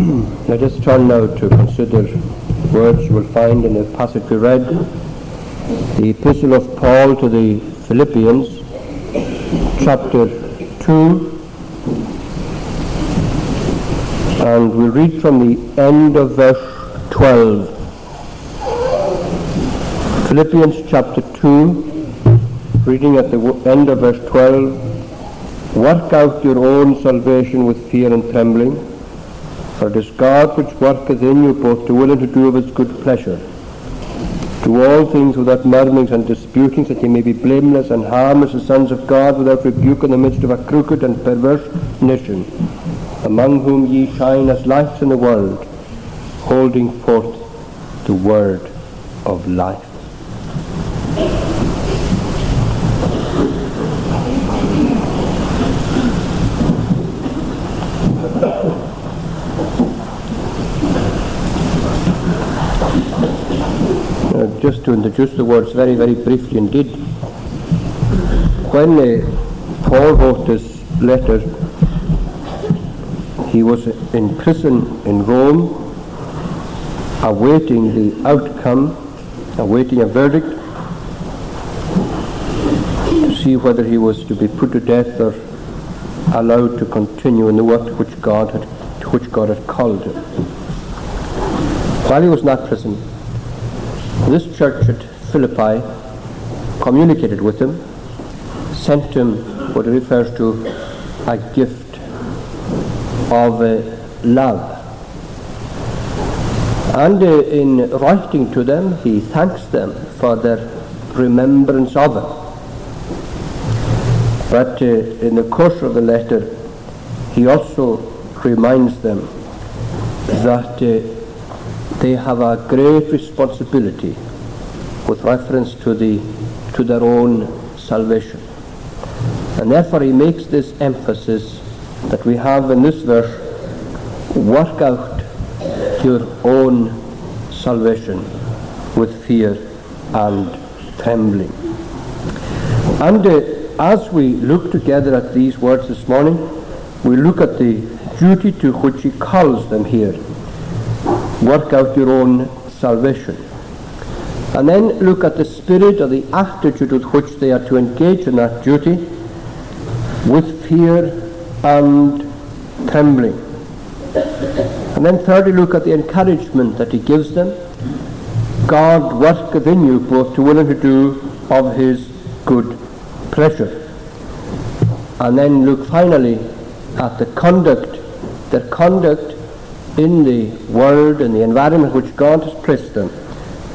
Let us turn now to consider words will find in the passage we read, the Epistle of Paul to the Philippians, chapter 2, and we'll read from the end of verse 12. Philippians chapter 2, reading at the end of verse 12, Work out your own salvation with fear and trembling for it is God which worketh in you both to will and to do of his good pleasure. Do all things without murmurings and disputings, that ye may be blameless and harmless as sons of God, without rebuke in the midst of a crooked and perverse nation, among whom ye shine as lights in the world, holding forth the word of life. Just to introduce the words very, very briefly indeed. When uh, Paul wrote this letter, he was in prison in Rome, awaiting the outcome, awaiting a verdict, to see whether he was to be put to death or allowed to continue in the work which God had, to which God had called him. While he was in that prison, this church at Philippi communicated with him, sent him what refers to a gift of uh, love. And uh, in writing to them, he thanks them for their remembrance of him. But uh, in the course of the letter, he also reminds them that uh, they have a great responsibility with reference to, the, to their own salvation. And therefore he makes this emphasis that we have in this verse, work out your own salvation with fear and trembling. And uh, as we look together at these words this morning, we look at the duty to which he calls them here work out your own salvation. And then look at the spirit or the attitude with which they are to engage in that duty with fear and trembling. And then thirdly, look at the encouragement that he gives them. God worketh in you both to will and to do of his good pleasure. And then look finally at the conduct, their conduct in the world and the environment which God has placed them,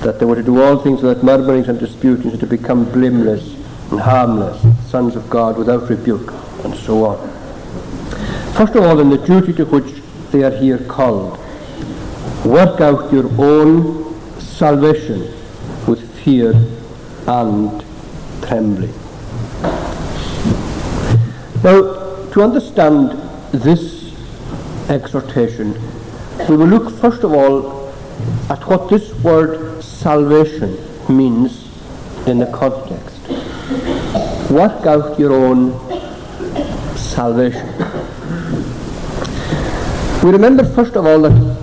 that they were to do all things without murmurings and disputings, and to become blameless and harmless, sons of God without rebuke, and so on. First of all, in the duty to which they are here called, work out your own salvation with fear and trembling. Now, to understand this exhortation, we will look first of all at what this word salvation means in the context. Work out your own salvation. We remember first of all that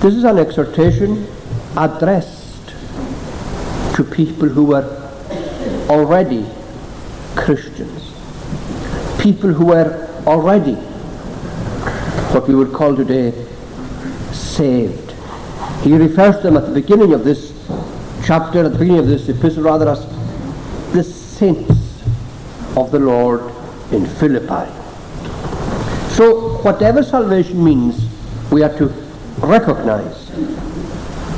this is an exhortation addressed to people who were already Christians, people who were already what we would call today saved. He refers to them at the beginning of this chapter, at the beginning of this epistle, rather as the saints of the Lord in Philippi. So, whatever salvation means, we are to recognize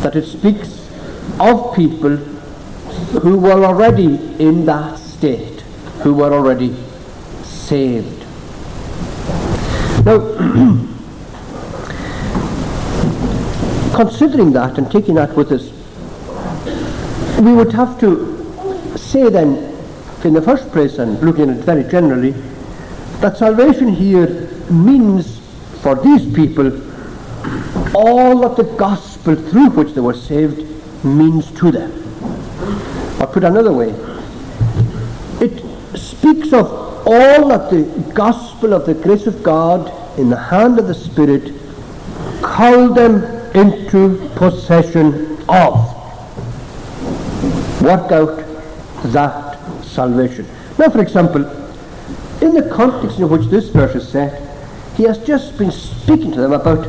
that it speaks of people who were already in that state, who were already saved. Now, considering that and taking that with us, we would have to say then, in the first place, and looking at it very generally, that salvation here means for these people all that the gospel through which they were saved means to them. Or put another way, it speaks of all that the gospel of the grace of God in the hand of the Spirit called them into possession of. Work out that salvation. Now, for example, in the context in which this verse is set, he has just been speaking to them about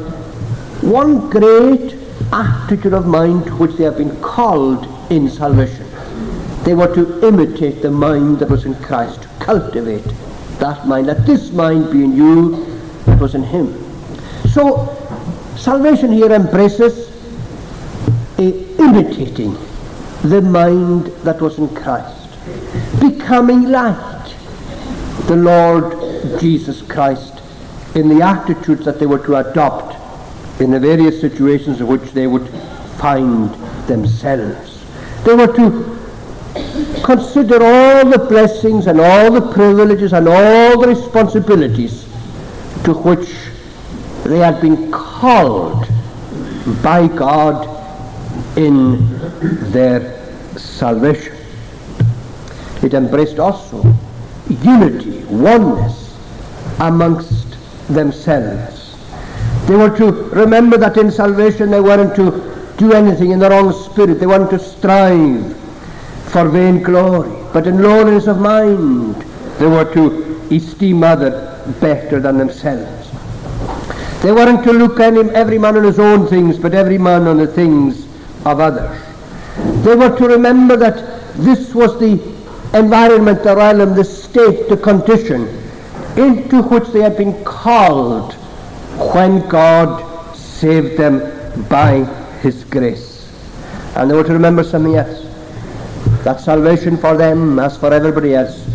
one great attitude of mind to which they have been called in salvation. They were to imitate the mind that was in Christ, to cultivate that mind. Let this mind be in you that was in him. So, salvation here embraces imitating the mind that was in Christ, becoming like the Lord Jesus Christ in the attitudes that they were to adopt in the various situations in which they would find themselves. They were to consider all the blessings and all the privileges and all the responsibilities to which they had been called by God in their salvation. It embraced also unity, oneness amongst themselves. They were to remember that in salvation they weren't to do anything in their own spirit. They weren't to strive for vain glory, but in lowliness of mind they were to esteem other better than themselves. They weren't to look at him, every man on his own things, but every man on the things of others. They were to remember that this was the environment, the realm, the state, the condition into which they had been called when God saved them by His grace. And they were to remember something else that salvation for them, as for everybody else,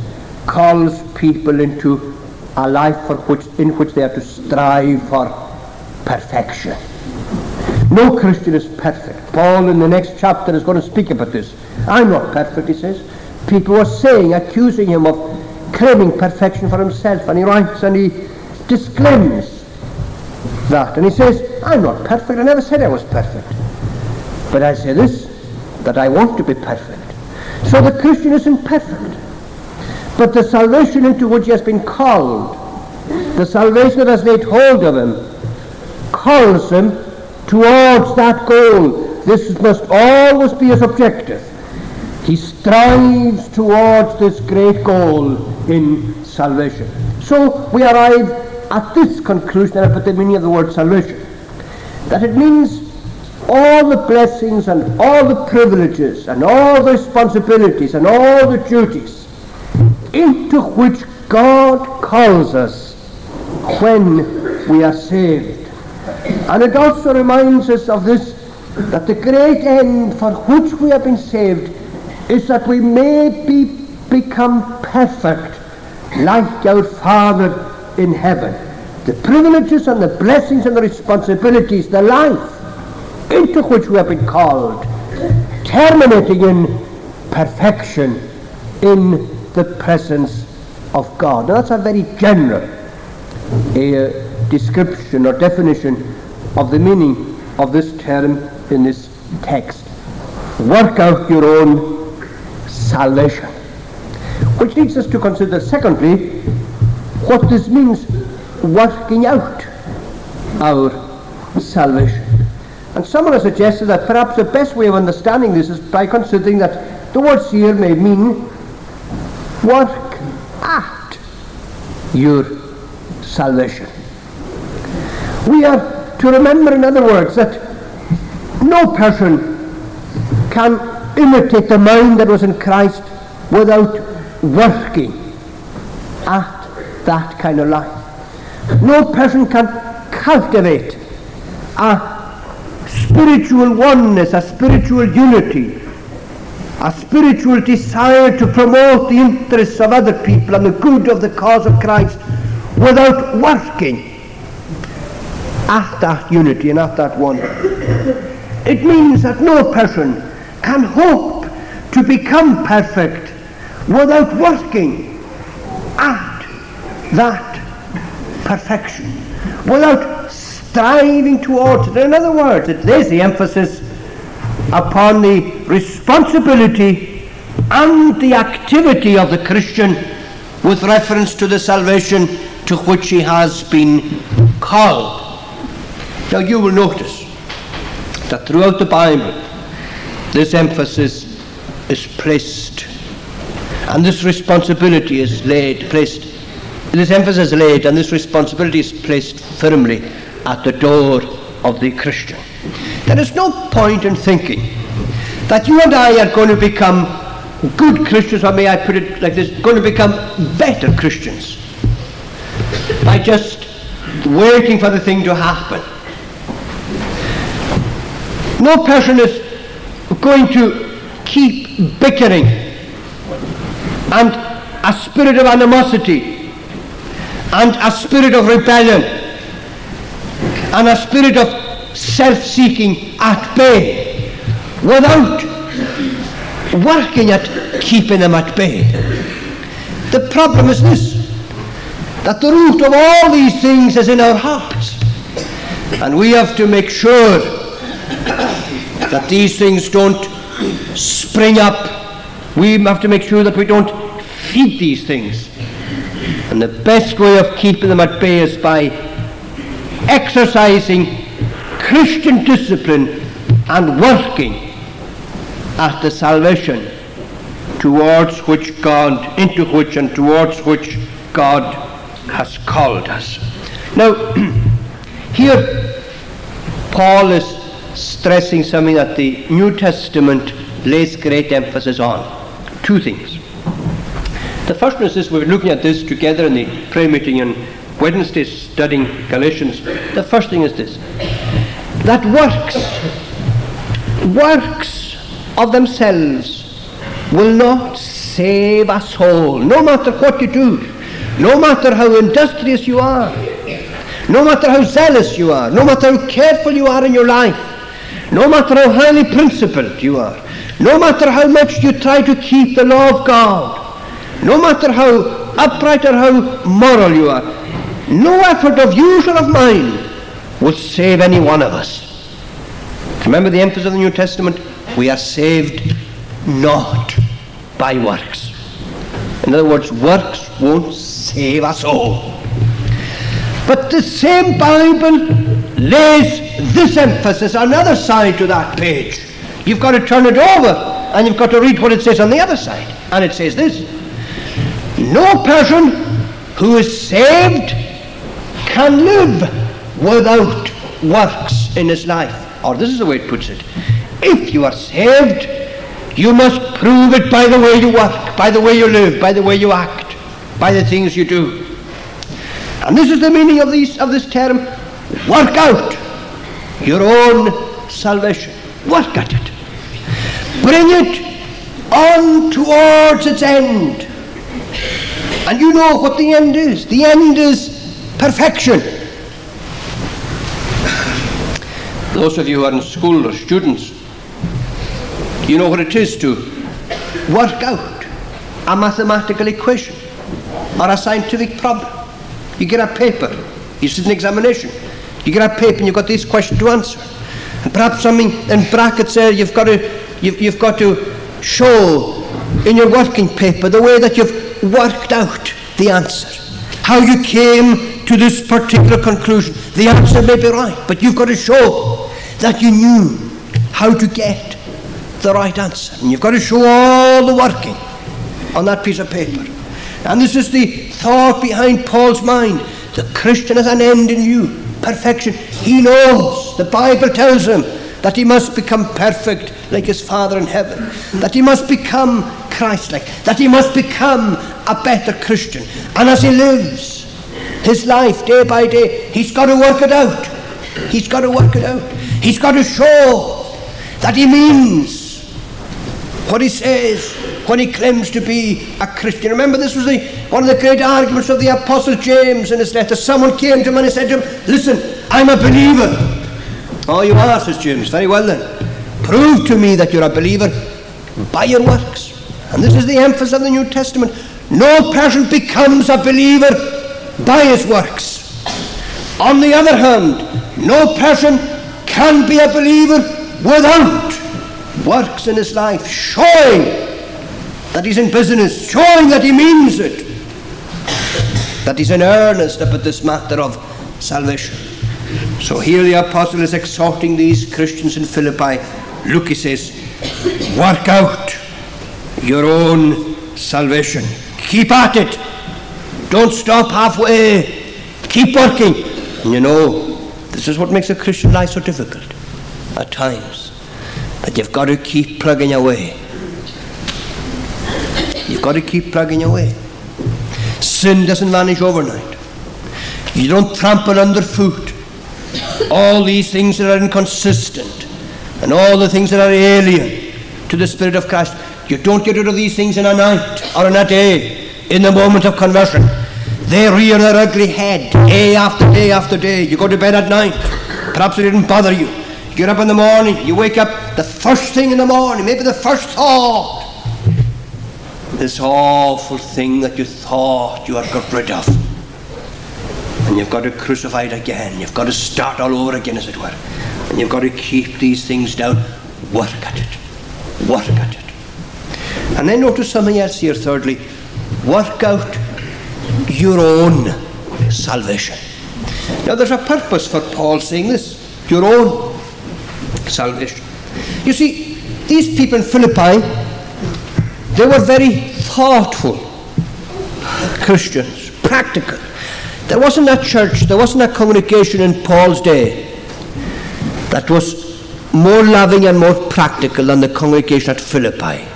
calls people into a life for which, in which they are to strive for perfection. No Christian is perfect. Paul in the next chapter is going to speak about this. I'm not perfect, he says. People were saying, accusing him of claiming perfection for himself, and he writes and he disclaims that. And he says, I'm not perfect. I never said I was perfect. But I say this, that I want to be perfect. So the Christian isn't perfect. But the salvation into which he has been called, the salvation that has laid hold of him, calls him towards that goal. This must always be his objective. He strives towards this great goal in salvation. So we arrive at this conclusion about the meaning of the word salvation. That it means all the blessings and all the privileges and all the responsibilities and all the duties into which God calls us when we are saved and it also reminds us of this, that the great end for which we have been saved is that we may be, become perfect like our Father in heaven. The privileges and the blessings and the responsibilities, the life into which we have been called, terminating in perfection in the presence of God. Now that's a very general uh, description or definition of the meaning of this term in this text. Work out your own salvation. Which leads us to consider, secondly, what this means working out our salvation. And someone has suggested that perhaps the best way of understanding this is by considering that the word here may mean work at ah. your salvation. We are to remember, in other words, that no person can imitate the mind that was in Christ without working at that kind of life. No person can cultivate a spiritual oneness, a spiritual unity, a spiritual desire to promote the interests of other people and the good of the cause of Christ without working at that unity and at that one. It means that no person can hope to become perfect without working at that perfection, without striving towards it. In other words, it lays the emphasis upon the responsibility and the activity of the Christian with reference to the salvation to which he has been called. Now you will notice that throughout the Bible, this emphasis is placed, and this responsibility is laid, placed, this emphasis is laid, and this responsibility is placed firmly at the door of the Christian. There is no point in thinking that you and I are going to become good Christians, or may I put it like this, going to become better Christians by just waiting for the thing to happen. No person is going to keep bickering and a spirit of animosity and a spirit of rebellion and a spirit of self-seeking at bay without working at keeping them at bay. The problem is this that the root of all these things is in our hearts. And we have to make sure that these things don't spring up. We have to make sure that we don't feed these things. And the best way of keeping them at bay is by exercising Christian discipline and working at the salvation towards which God, into which and towards which God has called us. Now, here Paul is stressing something that the New Testament lays great emphasis on. Two things. The first one is this, we were looking at this together in the prayer meeting on Wednesday studying Galatians. The first thing is this, that works, works of themselves will not save a soul, no matter what you do, no matter how industrious you are, no matter how zealous you are, no matter how careful you are in your life, no matter how highly principled you are, no matter how much you try to keep the law of God, no matter how upright or how moral you are, no effort of yours or of mine will save any one of us. Remember the emphasis of the New Testament? We are saved not by works. In other words, works won't save us all. But the same Bible lays this emphasis on the other side to that page. You've got to turn it over and you've got to read what it says on the other side. And it says this No person who is saved can live without works in his life. Or this is the way it puts it. If you are saved, you must prove it by the way you work, by the way you live, by the way you act, by the things you do. And this is the meaning of, these, of this term work out your own salvation. Work at it. Bring it on towards its end. And you know what the end is. The end is perfection. Those of you who are in school or students, you know what it is to work out a mathematical equation or a scientific problem. You get a paper, you sit an examination, you get a paper and you've got this question to answer. And perhaps something in brackets there you've got to you've, you've got to show in your working paper the way that you've worked out the answer. How you came to this particular conclusion. The answer may be right, but you've got to show that you knew how to get the right answer. And you've got to show all the working on that piece of paper. And this is the thought behind Paul's mind. The Christian has an end in view, perfection. He knows, the Bible tells him, that he must become perfect like his Father in heaven, that he must become Christ like, that he must become a better Christian. And as he lives his life day by day, he's got to work it out. He's got to work it out. He's got to show that he means what he says when he claims to be a Christian. Remember, this was the, one of the great arguments of the Apostle James in his letter. Someone came to him and he said to him, Listen, I'm a believer. Oh, you are, says James. Very well then. Prove to me that you're a believer by your works. And this is the emphasis of the New Testament. No person becomes a believer by his works. On the other hand, no person can be a believer without works in his life, showing that he's in business, showing that he means it, that he's in earnest about this matter of salvation. So here the apostle is exhorting these Christians in Philippi. Look, he says, work out your own salvation. Keep at it. Don't stop halfway. Keep working. And you know, this is what makes a Christian life so difficult at times. That you've got to keep plugging away. You've got to keep plugging away. Sin doesn't vanish overnight. You don't trample underfoot all these things that are inconsistent and all the things that are alien to the Spirit of Christ. You don't get rid of these things in a night or in a day, in the moment of conversion. They rear their ugly head day after day after day. You go to bed at night. Perhaps it didn't bother you. You get up in the morning. You wake up the first thing in the morning, maybe the first thought. This awful thing that you thought you had got rid of. And you've got to crucify it again. You've got to start all over again, as it were. And you've got to keep these things down. Work at it. Work at it. And then notice something else here, thirdly. Work out your own salvation. Now, there's a purpose for Paul saying this your own salvation. You see, these people in Philippi, they were very thoughtful Christians, practical. There wasn't a church, there wasn't a communication in Paul's day that was more loving and more practical than the congregation at Philippi.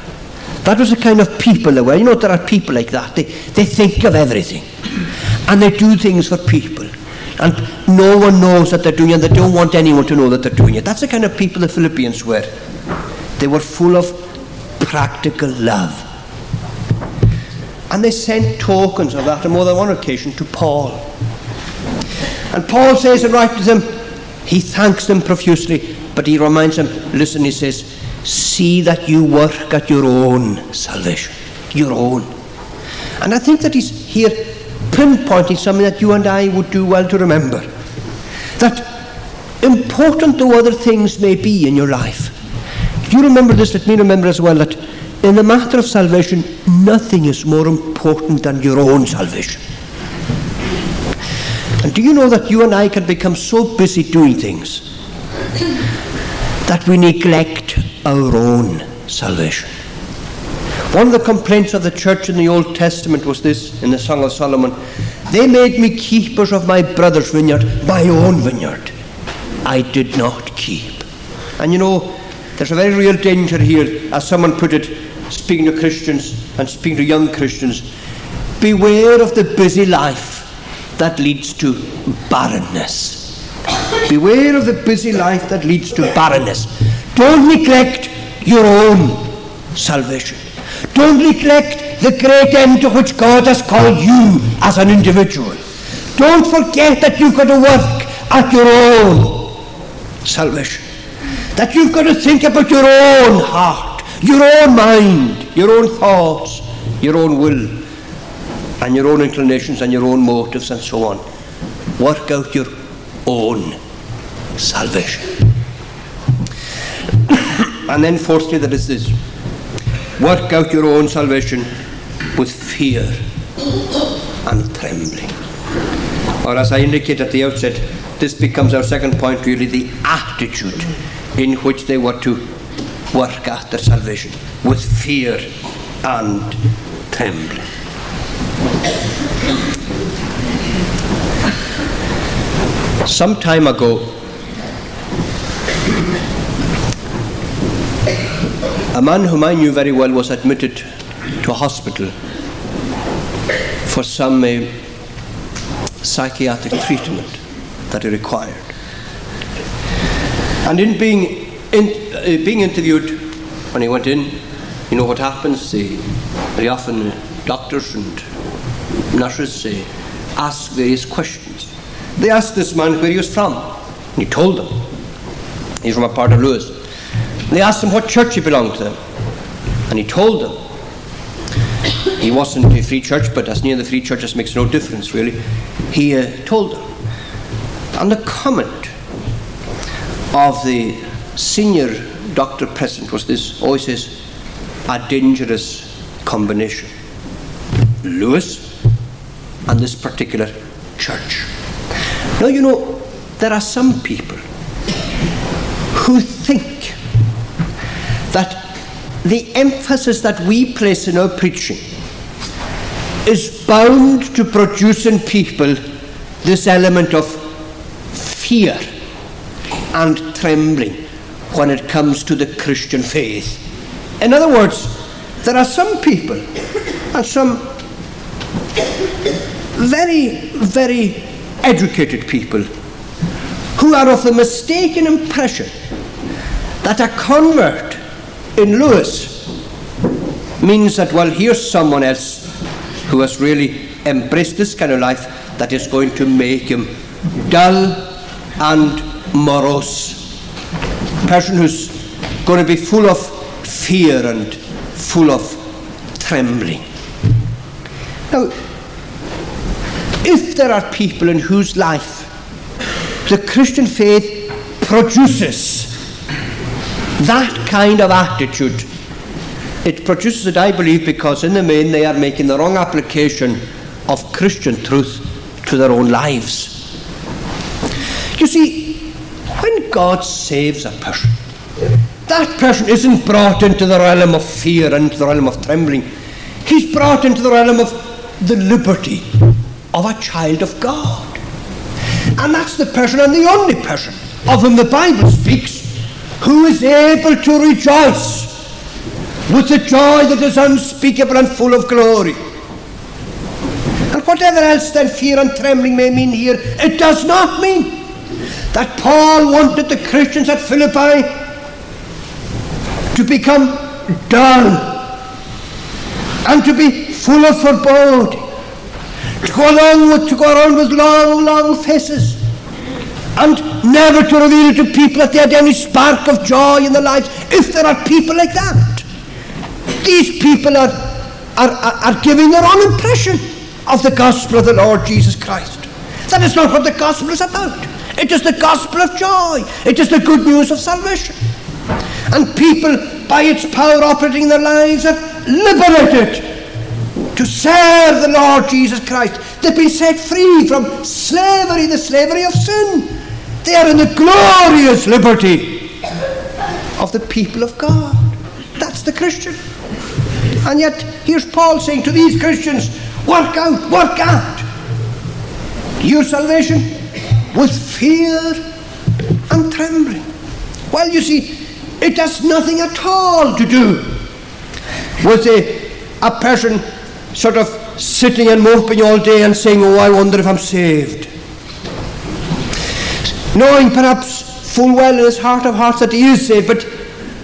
That was the kind of people they were. You know, there are people like that. They, they think of everything. And they do things for people. And no one knows that they're doing it. They don't want anyone to know that they're doing it. That's the kind of people the Philippians were. They were full of practical love. And they sent tokens of that on more than one occasion to Paul. And Paul says and writes to them, he thanks them profusely, but he reminds them, listen, he says, see that you work at your own salvation. Your own. And I think that he's here pinpointing something that you and I would do well to remember. That important though other things may be in your life, if you remember this, let me remember as well that in the matter of salvation, nothing is more important than your own salvation. And do you know that you and I can become so busy doing things that we neglect our own salvation? One of the complaints of the church in the Old Testament was this in the Song of Solomon They made me keepers of my brother's vineyard, my own vineyard. I did not keep. And you know, there's a very real danger here, as someone put it, speaking to Christians and speaking to young Christians. Beware of the busy life that leads to barrenness. Beware of the busy life that leads to barrenness. Don't neglect your own salvation. Don't neglect the great end to which God has called you as an individual. Don't forget that you've got to work at your own salvation. That you've got to think about your own heart, your own mind, your own thoughts, your own will, and your own inclinations and your own motives and so on. Work out your own salvation. And then, fourthly, there is this work out your own salvation with fear and trembling. Or, as I indicated at the outset, this becomes our second point really the attitude in which they were to work at their salvation with fear and trembling. Some time ago, a man whom I knew very well was admitted to a hospital for some uh, psychiatric treatment that he required. And in being, in, uh, being interviewed, when he went in, you know what happens? They, very often uh, doctors and nurses uh, ask various questions. They asked this man where he was from, and he told them. He's from a part of Lewis. And they asked him what church he belonged to, and he told them. He wasn't a free church, but as near the free church as makes no difference, really. He uh, told them. And the comment of the senior doctor present was this he says, a dangerous combination. Lewis and this particular church. Now, you know, there are some people who think the emphasis that we place in our preaching is bound to produce in people this element of fear and trembling when it comes to the Christian faith. In other words, there are some people and some very, very educated people who are of the mistaken impression that a convert in Lewis means that, well, here's someone else who has really embraced this kind of life that is going to make him dull and morose. A person who's going to be full of fear and full of trembling. Now, if there are people in whose life the Christian faith produces that kind of attitude, it produces it, I believe, because in the main they are making the wrong application of Christian truth to their own lives. You see, when God saves a person, that person isn't brought into the realm of fear and the realm of trembling. He's brought into the realm of the liberty of a child of God. And that's the person and the only person of whom the Bible speaks who is able to rejoice with a joy that is unspeakable and full of glory. And whatever else then fear and trembling may mean here, it does not mean that Paul wanted the Christians at Philippi to become dull and to be full of foreboding, to go along with, to go around with long, long faces, and never to reveal it to people that they had any spark of joy in their lives. If there are people like that, these people are, are, are, are giving their own impression of the gospel of the Lord Jesus Christ. That is not what the gospel is about. It is the gospel of joy. It is the good news of salvation. And people, by its power operating in their lives, are liberated to serve the Lord Jesus Christ. They've been set free from slavery, the slavery of sin. They are in the glorious liberty of the people of God. That's the Christian. And yet, here's Paul saying to these Christians work out, work out your salvation with fear and trembling. Well, you see, it has nothing at all to do with a, a person sort of sitting and moping all day and saying, Oh, I wonder if I'm saved. Knowing perhaps full well in his heart of hearts that he is saved, but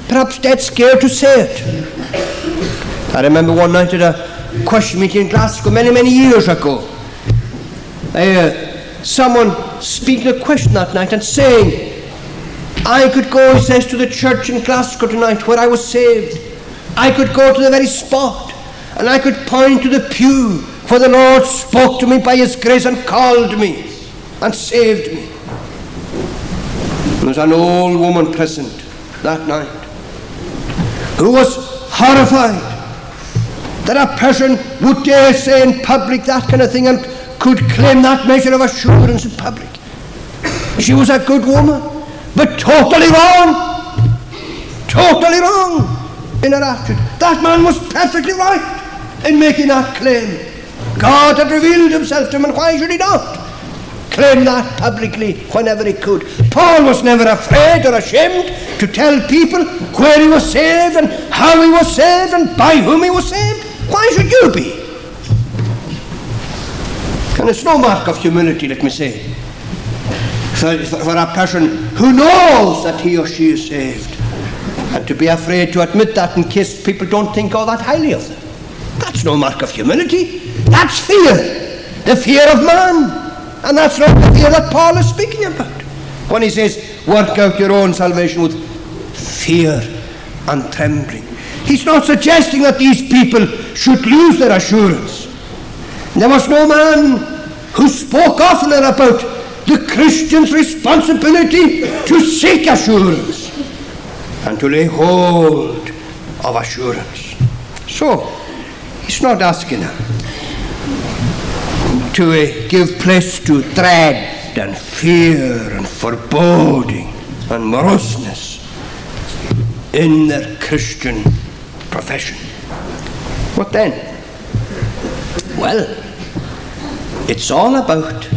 perhaps dead scared to say it. I remember one night at a question meeting in Glasgow many, many years ago. I, someone speaking a question that night and saying, I could go, he says, to the church in Glasgow tonight where I was saved. I could go to the very spot and I could point to the pew where the Lord spoke to me by His grace and called me and saved me. There was an old woman present that night who was horrified that a person would dare say in public that kind of thing and could claim that measure of assurance in public. She was a good woman, but totally wrong. Totally wrong in her attitude. That man was perfectly right in making that claim. God had revealed himself to him, and why should he not claim that publicly whenever he could? Paul was never afraid or ashamed to tell people where he was saved and how he was saved and by whom he was saved. Why should you be? And it's no mark of humility, let me say, for, for a person who knows that he or she is saved. And to be afraid to admit that in case people don't think all that highly of them. That's no mark of humility. That's fear. The fear of man. And that's the fear that Paul is speaking about. When he says, work out your own salvation with fear and trembling. He's not suggesting that these people should lose their assurance. There was no man who spoke oftener about the Christian's responsibility to seek assurance and to lay hold of assurance. So, he's not asking her to give place to dread and fear and foreboding and moroseness in their Christian profession. What then? Well, it's all about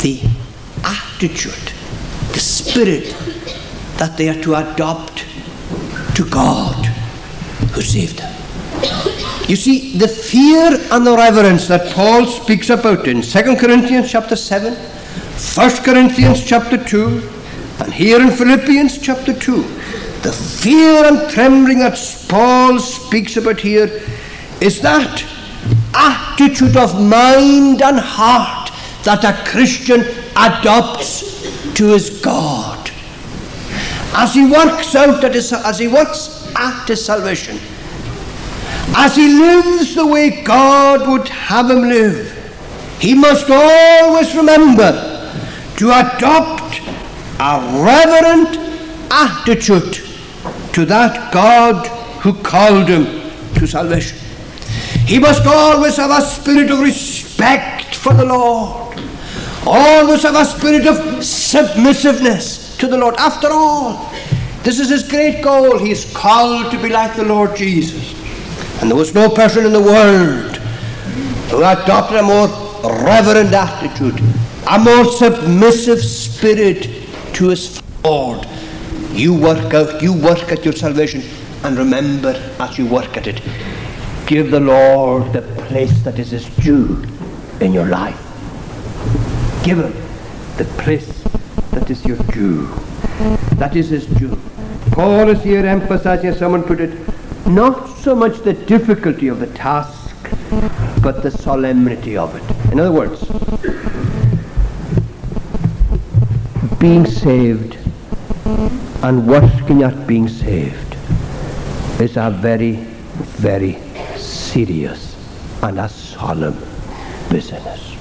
the attitude, the spirit that they are to adopt to God who saved them. You see, the fear and the reverence that Paul speaks about in 2 Corinthians chapter 7, 1 Corinthians chapter 2, and here in Philippians chapter 2, the fear and trembling that Paul speaks about here is that attitude of mind and heart that a Christian adopts to his God. As he works out as he works at his salvation, as he lives the way God would have him live, he must always remember to adopt a reverent attitude to that God who called him to salvation. He must always have a spirit of respect for the Lord, always have a spirit of submissiveness to the Lord. After all, this is his great goal. He is called to be like the Lord Jesus. And there was no person in the world who adopted a more reverent attitude, a more submissive spirit to his Lord. You work out, you work at your salvation, and remember as you work at it, give the Lord the place that is his due in your life. Give him the place that is your due. That is his due. Paul is here emphasizing, as someone put it, not so much the difficulty of the task, but the solemnity of it. In other words, being saved and working at being saved is a very, very serious and a solemn business.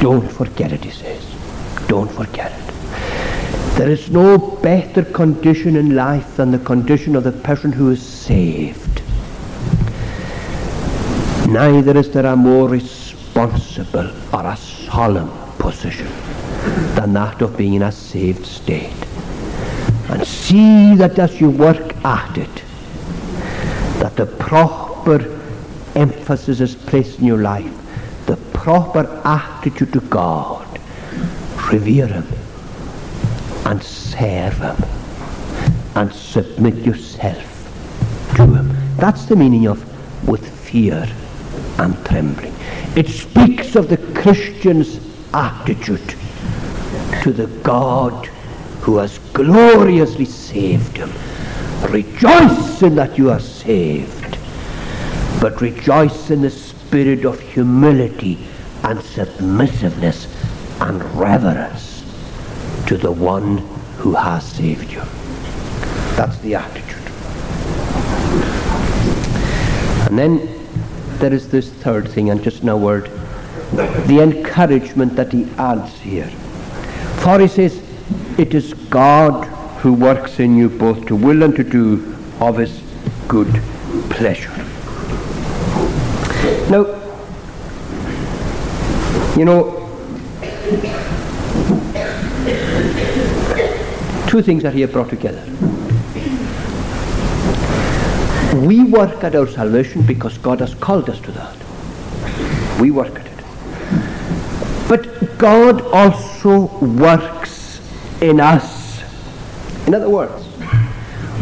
Don't forget it, he says. Don't forget it. There is no better condition in life than the condition of the person who is saved. Neither is there a more responsible or a solemn position than that of being in a saved state. And see that as you work at it, that the proper emphasis is placed in your life, the proper attitude to God. Revere Him and serve Him and submit yourself to Him. That's the meaning of with fear and trembling. It speaks of the Christian's attitude to the God who has gloriously saved him. Rejoice in that you are saved, but rejoice in the spirit of humility and submissiveness and reverence to the one who has saved you. That's the attitude. And then there is this third thing, and just in a word, the encouragement that he adds here. For he says, it is God who works in you both to will and to do of his good pleasure. Now, you know, two things are here brought together. We work at our salvation because God has called us to that. We work at it. But God also works in us. In other words,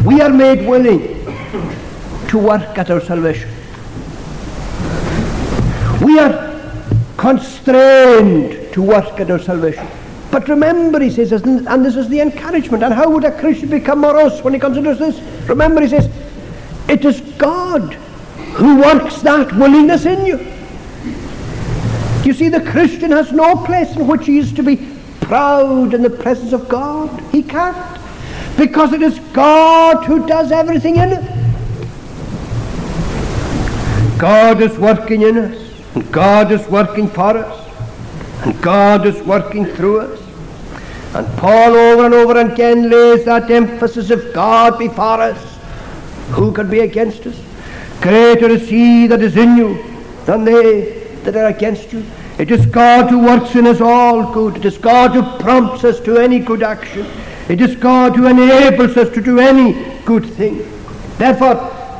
we are made willing to work at our salvation. We are constrained to work at our salvation. But remember, he says, and this is the encouragement. And how would a Christian become morose when he considers this? Remember, he says, it is God who works that willingness in you. You see, the Christian has no place in which he is to be proud in the presence of God. He can't. Because it is God who does everything in it. God is working in us, and God is working for us, and God is working through us. And Paul over and over again lays that emphasis of God before us. Who can be against us? Greater is he that is in you than they that are against you. It is God who works in us all good. It is God who prompts us to any good action. It is God who enables us to do any good thing. Therefore,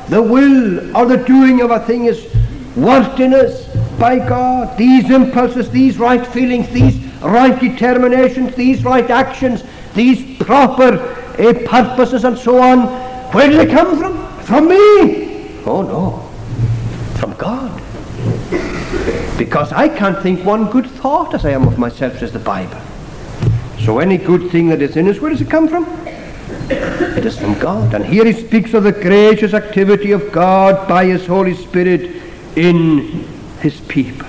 the will or the doing of a thing is worked in us by God. These impulses, these right feelings, these right determinations, these right actions, these proper uh, purposes and so on, where do they come from? From me? Oh no, from God. Because I can't think one good thought as I am of myself, says the Bible. So any good thing that is in us, where does it come from? It is from God. And here he speaks of the gracious activity of God by his Holy Spirit in his people.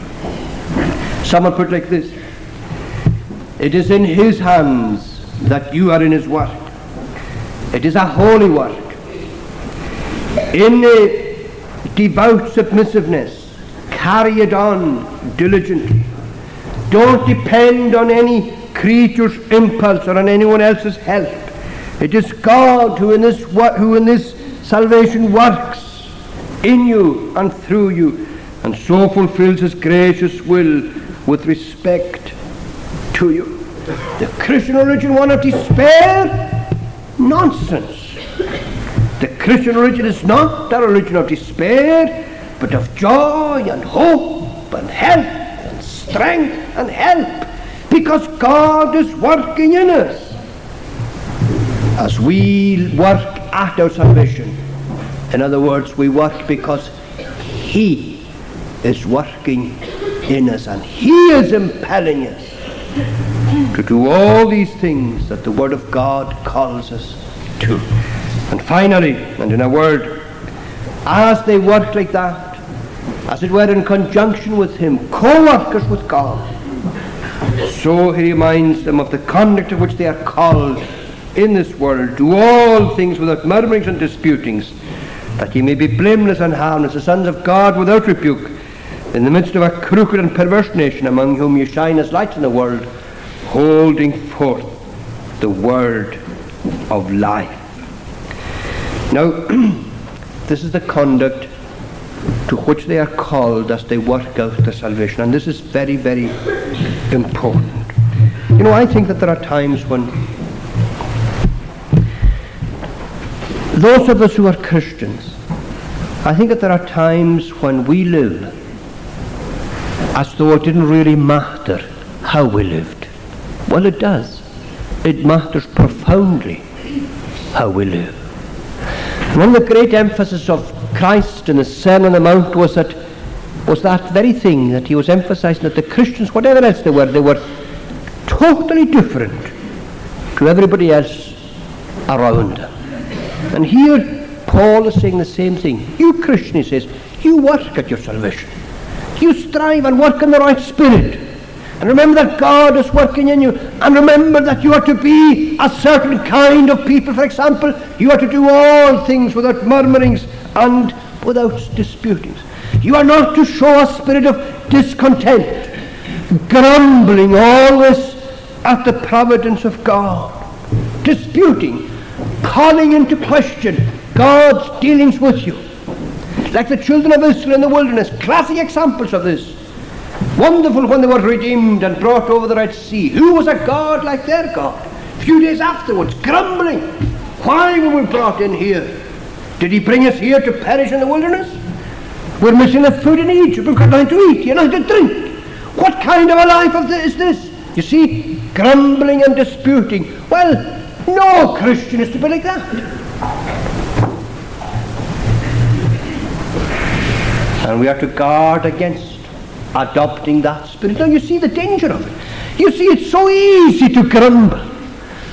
Someone put it like this It is in his hands that you are in his work. It is a holy work. In a devout submissiveness, carry it on diligently. Don't depend on any creature's impulse or on anyone else's help. It is God who in this, who in this salvation works in you and through you and so fulfills his gracious will with respect to you. The Christian religion one of despair? Nonsense. The Christian religion is not a religion of despair, but of joy and hope and health and strength and help, because God is working in us as we work at our salvation. In other words, we work because He is working in us and He is impelling us to do all these things that the Word of God calls us to. And finally, and in a word, as they work like that, as it were in conjunction with Him, co workers with God, so He reminds them of the conduct of which they are called in this world, do all things without murmurings and disputings, that ye may be blameless and harmless, the sons of God without rebuke, in the midst of a crooked and perverse nation, among whom you shine as lights in the world, holding forth the word of life. Now, this is the conduct to which they are called as they work out their salvation, and this is very, very important. You know, I think that there are times when those of us who are Christians, I think that there are times when we live as though it didn't really matter how we lived. Well, it does. It matters profoundly how we live. One of the great emphasis of Christ in the Sermon on the Mount was that was that very thing that he was emphasizing that the Christians, whatever else they were, they were totally different to everybody else around them. And here Paul is saying the same thing. You Christian, he says, you work at your salvation. You strive and work in the right spirit. And remember that God is working in you. And remember that you are to be a certain kind of people. For example, you are to do all things without murmurings and without disputings. You are not to show a spirit of discontent, grumbling always at the providence of God, disputing, calling into question God's dealings with you. Like the children of Israel in the wilderness, classic examples of this. Wonderful when they were redeemed and brought over the Red Sea. Who was a God like their God? A few days afterwards, grumbling. Why were we brought in here? Did he bring us here to perish in the wilderness? We're missing the food in Egypt. We've got nothing to eat, you nothing to drink. What kind of a life of this is this? You see, grumbling and disputing. Well, no Christian is to be like that. And we are to guard against adopting that spirit. Now you see the danger of it. You see, it's so easy to grumble,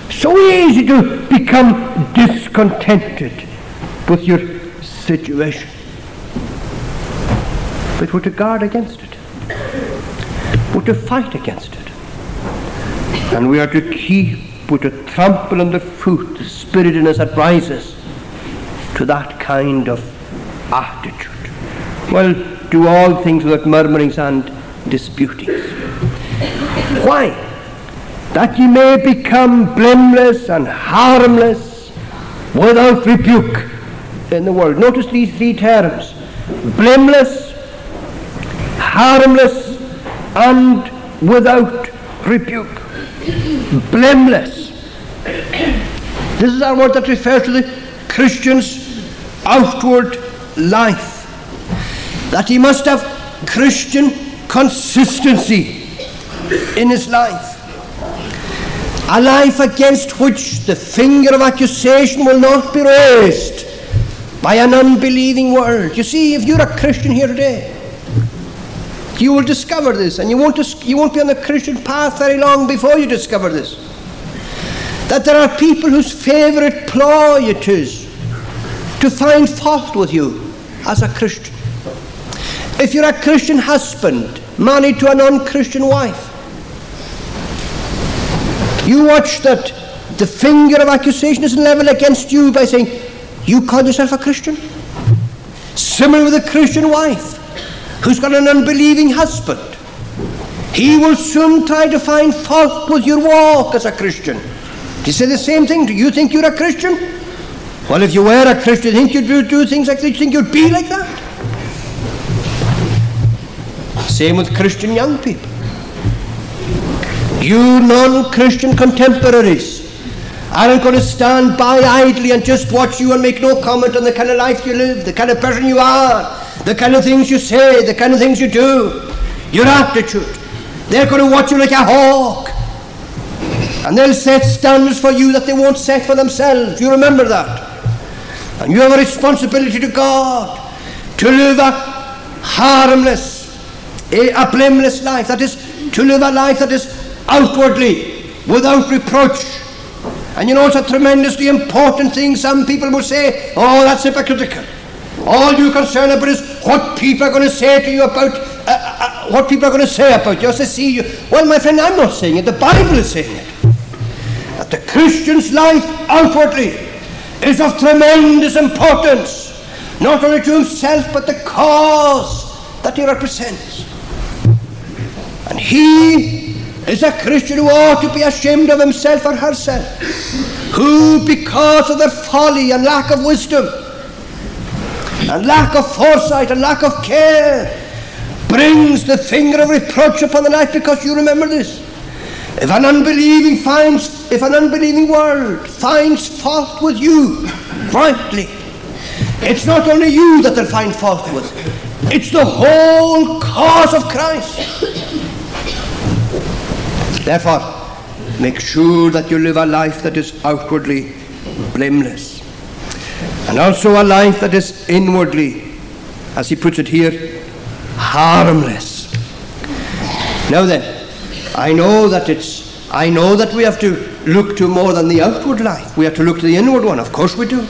so easy to become discontented with your situation. But we're to guard against it. We're to fight against it. And we are to keep, we're to trample underfoot the spirit in us that rises to that kind of attitude. Well, do all things without murmurings and disputings. Why? That ye may become blameless and harmless without rebuke in the world. Notice these three terms blameless, harmless, and without rebuke. Blameless. This is our word that refers to the Christian's outward life. That he must have Christian consistency in his life. A life against which the finger of accusation will not be raised by an unbelieving world. You see, if you're a Christian here today, you will discover this, and you won't, dis- you won't be on the Christian path very long before you discover this. That there are people whose favourite ploy it is to find fault with you as a Christian. If you're a Christian husband married to a non Christian wife, you watch that the finger of accusation is leveled against you by saying, You call yourself a Christian? Similar with a Christian wife who's got an unbelieving husband. He will soon try to find fault with your walk as a Christian. You say the same thing? Do you think you're a Christian? Well, if you were a Christian, think you'd do things like that? You think you'd be like that? Same with Christian young people. You non Christian contemporaries aren't going to stand by idly and just watch you and make no comment on the kind of life you live, the kind of person you are, the kind of things you say, the kind of things you do, your attitude. They're going to watch you like a hawk. And they'll set standards for you that they won't set for themselves. You remember that. And you have a responsibility to God to live a harmless, a, blameless life. That is, to live a life that is outwardly without reproach. And you know, it's a tremendously important thing. Some people will say, oh, that's hypocritical. All you're concerned about is what people are going to say to you about uh, uh, what people are going to say about you as they see you. Well, my friend, I'm not saying it. The Bible is saying it. That the Christian's life outwardly is of tremendous importance, not only to himself, but the cause that he represents. And he is a Christian who ought to be ashamed of himself or herself, who, because of their folly and lack of wisdom, and lack of foresight and lack of care, brings the finger of reproach upon the life because you remember this. If an unbelieving finds, if an unbelieving world finds fault with you rightly, it's not only you that they'll find fault with, it's the whole cause of Christ. Therefore, make sure that you live a life that is outwardly blameless, and also a life that is inwardly, as he puts it here, harmless. Now then, I know that it's I know that we have to look to more than the outward life. We have to look to the inward one. Of course we do.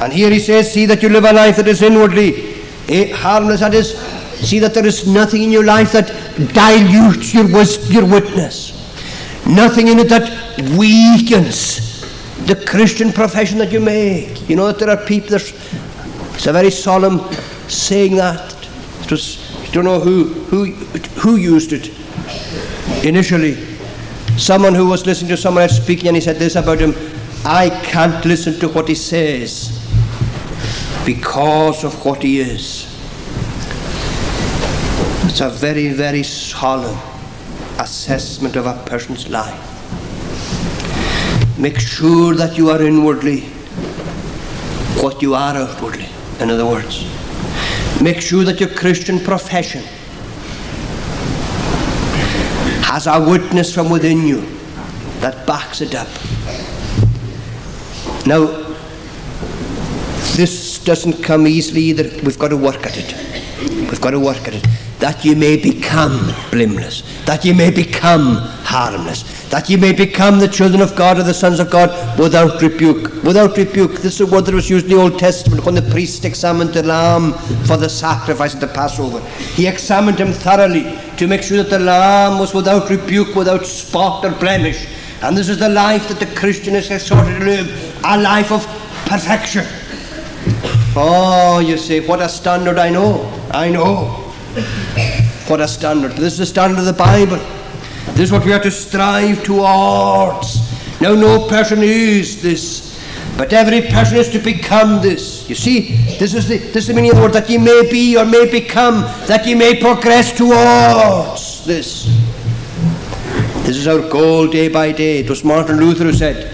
And here he says, see that you live a life that is inwardly eh, harmless. That is, see that there is nothing in your life that dilutes your, your witness. Nothing in it that weakens the Christian profession that you make. You know that there are people, there's, it's a very solemn saying that. It was, I don't know who, who, who used it initially. Someone who was listening to someone else speaking and he said this about him I can't listen to what he says because of what he is. It's a very, very solemn assessment of a person's life. Make sure that you are inwardly what you are outwardly, in other words. Make sure that your Christian profession has a witness from within you that backs it up. Now, this doesn't come easily either. We've got to work at it. We've got to work at it. That you may become blameless, that you may become harmless, that you may become the children of God or the sons of God without rebuke. Without rebuke. This is a word that was used in the Old Testament when the priest examined the lamb for the sacrifice of the Passover. He examined him thoroughly to make sure that the lamb was without rebuke, without spot or blemish. And this is the life that the Christian is exhorted to live a life of perfection. Oh, you say, what a standard I know. I know. What a standard. This is the standard of the Bible. This is what we are to strive towards. Now, no person is this. But every person is to become this. You see, this is the, this is the meaning of the word that ye may be or may become, that ye may progress towards this. This is our goal day by day. It was Martin Luther who said,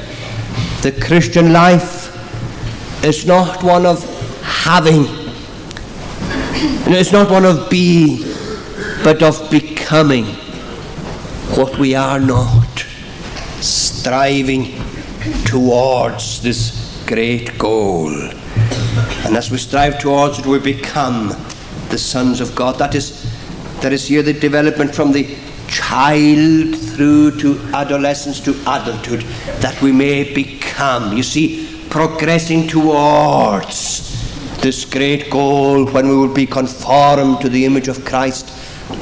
the Christian life is not one of having, it's not one of being, but of becoming what we are not, striving towards this great goal. And as we strive towards it, we become the sons of God. That is, that is here the development from the child through to adolescence to adulthood, that we may become, you see, progressing towards this great goal when we will be conformed to the image of Christ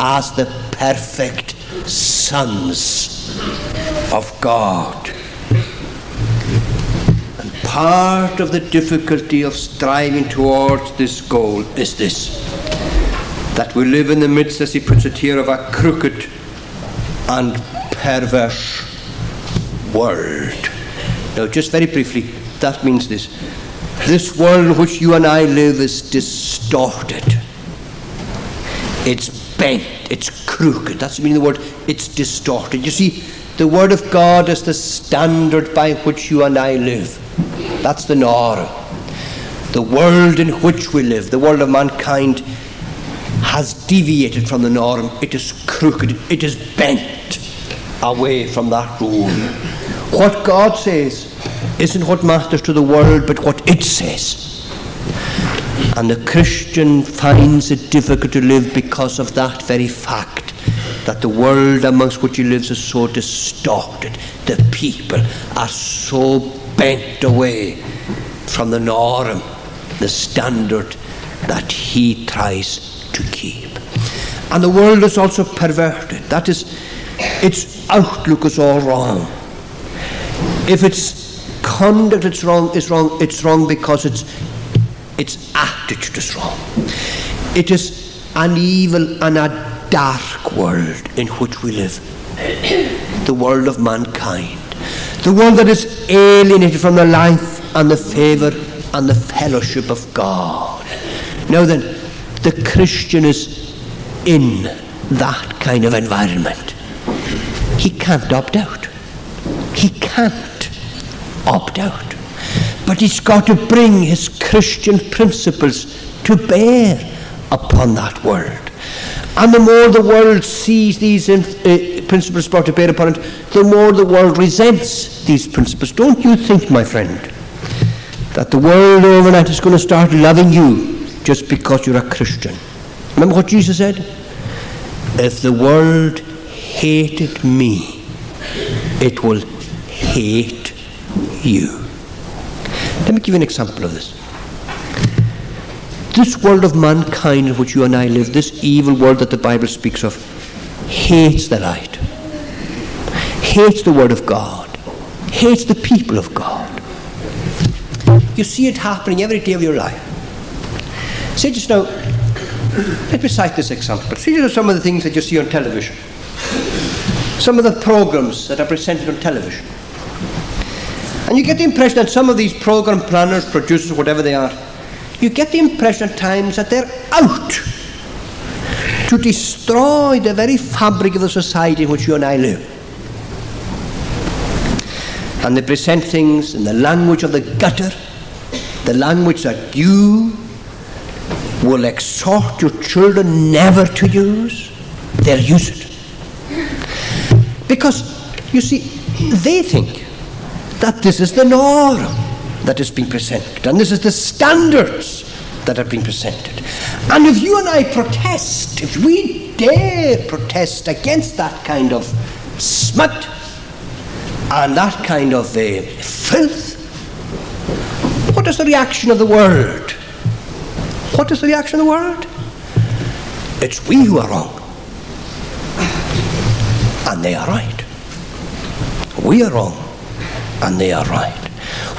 as the perfect sons of God. And part of the difficulty of striving towards this goal is this that we live in the midst, as he puts it here, of a crooked and perverse world. Now, just very briefly, that means this. This world in which you and I live is distorted. It's bent, it's crooked. That's the meaning of the word, it's distorted. You see, the Word of God is the standard by which you and I live. That's the norm. The world in which we live, the world of mankind, has deviated from the norm. It is crooked, it is bent away from that rule. What God says isn't what matters to the world, but what it says. And the Christian finds it difficult to live because of that very fact that the world amongst which he lives is so distorted. The people are so bent away from the norm, the standard that he tries to keep. And the world is also perverted. That is, its outlook is all wrong. If its conduct is wrong, is wrong, it's wrong because its its attitude is wrong. It is an evil and a dark world in which we live. the world of mankind. The world that is alienated from the life and the favour and the fellowship of God. Now then, the Christian is in that kind of environment. He can't opt out. He can't opt out. But he's got to bring his Christian principles to bear upon that world. And the more the world sees these uh, principles brought to bear upon it, the more the world resents these principles. Don't you think, my friend, that the world overnight is going to start loving you just because you're a Christian? Remember what Jesus said? If the world hated me, it will hate you. Let me give you an example of this. This world of mankind in which you and I live, this evil world that the Bible speaks of, hates the light, hates the Word of God, hates the people of God. You see it happening every day of your life. Say just now, let me cite this example. See just some of the things that you see on television, some of the programs that are presented on television. And you get the impression that some of these program planners, producers, whatever they are, you get the impression at times that they're out to destroy the very fabric of the society in which you and I live. And they present things in the language of the gutter, the language that you will exhort your children never to use. They'll use it. Because, you see, they think that this is the norm that is being presented, and this is the standards that are being presented. And if you and I protest, if we dare protest against that kind of smut and that kind of uh, filth, what is the reaction of the world? What is the reaction of the world? It's we who are wrong. And they are right. We are wrong and they are right.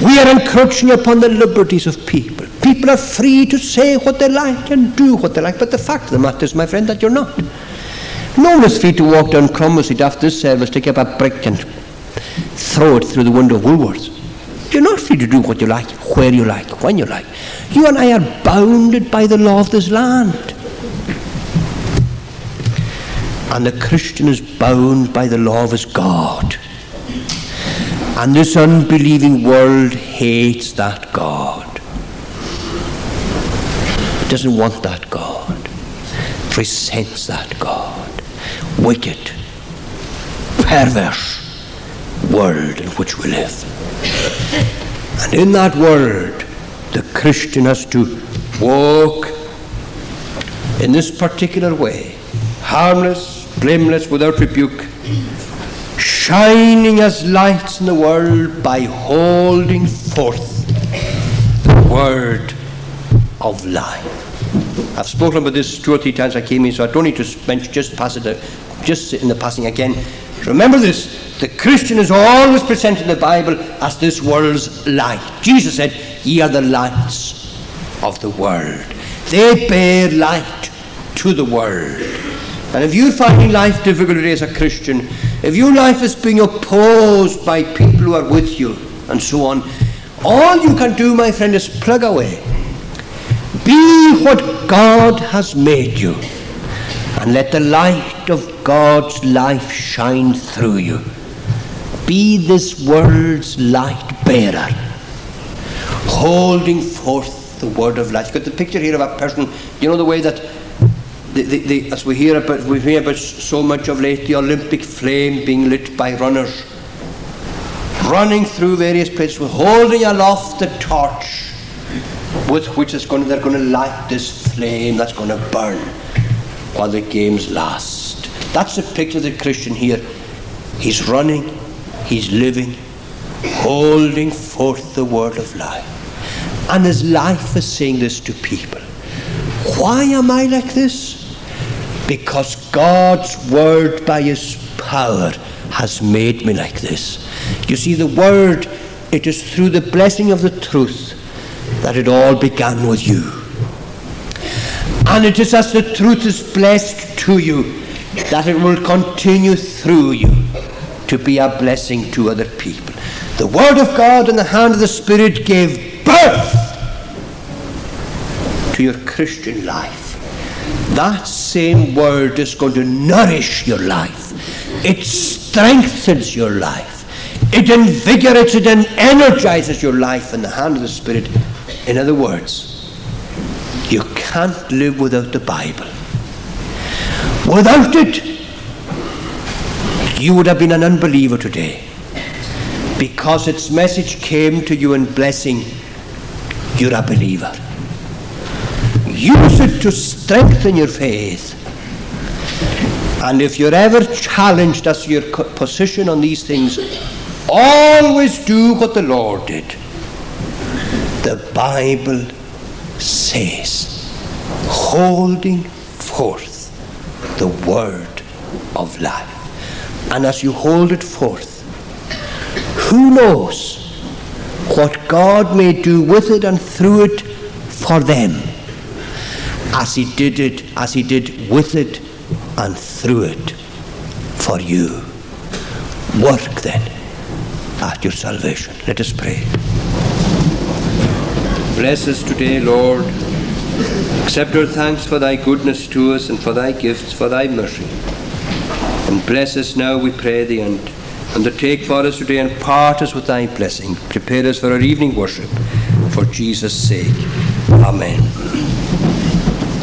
We are encroaching upon the liberties of people. People are free to say what they like and do what they like, but the fact of the matter is, my friend, that you're not. No one is free to walk down Cromwell Street after this service, take up a brick and throw it through the window of Woolworths. You're not free to do what you like, where you like, when you like. You and I are bounded by the law of this land. And the Christian is bound by the law of his God. And this unbelieving world hates that God. It doesn't want that God. Resents that God. Wicked, perverse world in which we live. And in that world, the Christian has to walk in this particular way, harmless, blameless, without rebuke, shining as lights in the world by holding forth the word of life. I've spoken about this two or three times I came in, so I don't need to mention, just pass it, uh, just in the passing again. Remember this the Christian is always presented in the Bible as this world's light. Jesus said, Ye are the lights of the world. They bear light to the world. And if you're finding life difficult today as a Christian, if your life is being opposed by people who are with you, and so on, all you can do, my friend, is plug away. Be what God has made you, and let the light of God's life shine through you. Be this world's light bearer, holding forth the word of life. Got the picture here of a person, you know the way that the, the, as we hear about we hear about so much of late, the Olympic flame being lit by runners, running through various places, holding aloft the torch with which is going to, they're going to light this flame that's going to burn while the games last. That's the picture of the Christian here. He's running, he's living, holding forth the word of life. And his life is saying this to people. Why am I like this? Because God's word by his power has made me like this. You see, the word, it is through the blessing of the truth that it all began with you. And it is as the truth is blessed to you that it will continue through you to be a blessing to other people. The Word of God in the hand of the Spirit gave birth to your Christian life. That same Word is going to nourish your life, it strengthens your life, it invigorates it and energizes your life in the hand of the Spirit. In other words, you can't live without the Bible. Without it, you would have been an unbeliever today. Because its message came to you in blessing, you're a believer. Use it to strengthen your faith. And if you're ever challenged as your position on these things, always do what the Lord did. The Bible says, holding forth the word of life. And as you hold it forth, who knows what God may do with it and through it for them, as He did it, as He did with it and through it for you. Work then at your salvation. Let us pray. Bless us today, Lord. Accept our thanks for thy goodness to us and for thy gifts, for thy mercy. And bless us now, we pray thee, and undertake for us today and part us with thy blessing. Prepare us for our evening worship. For Jesus' sake. Amen.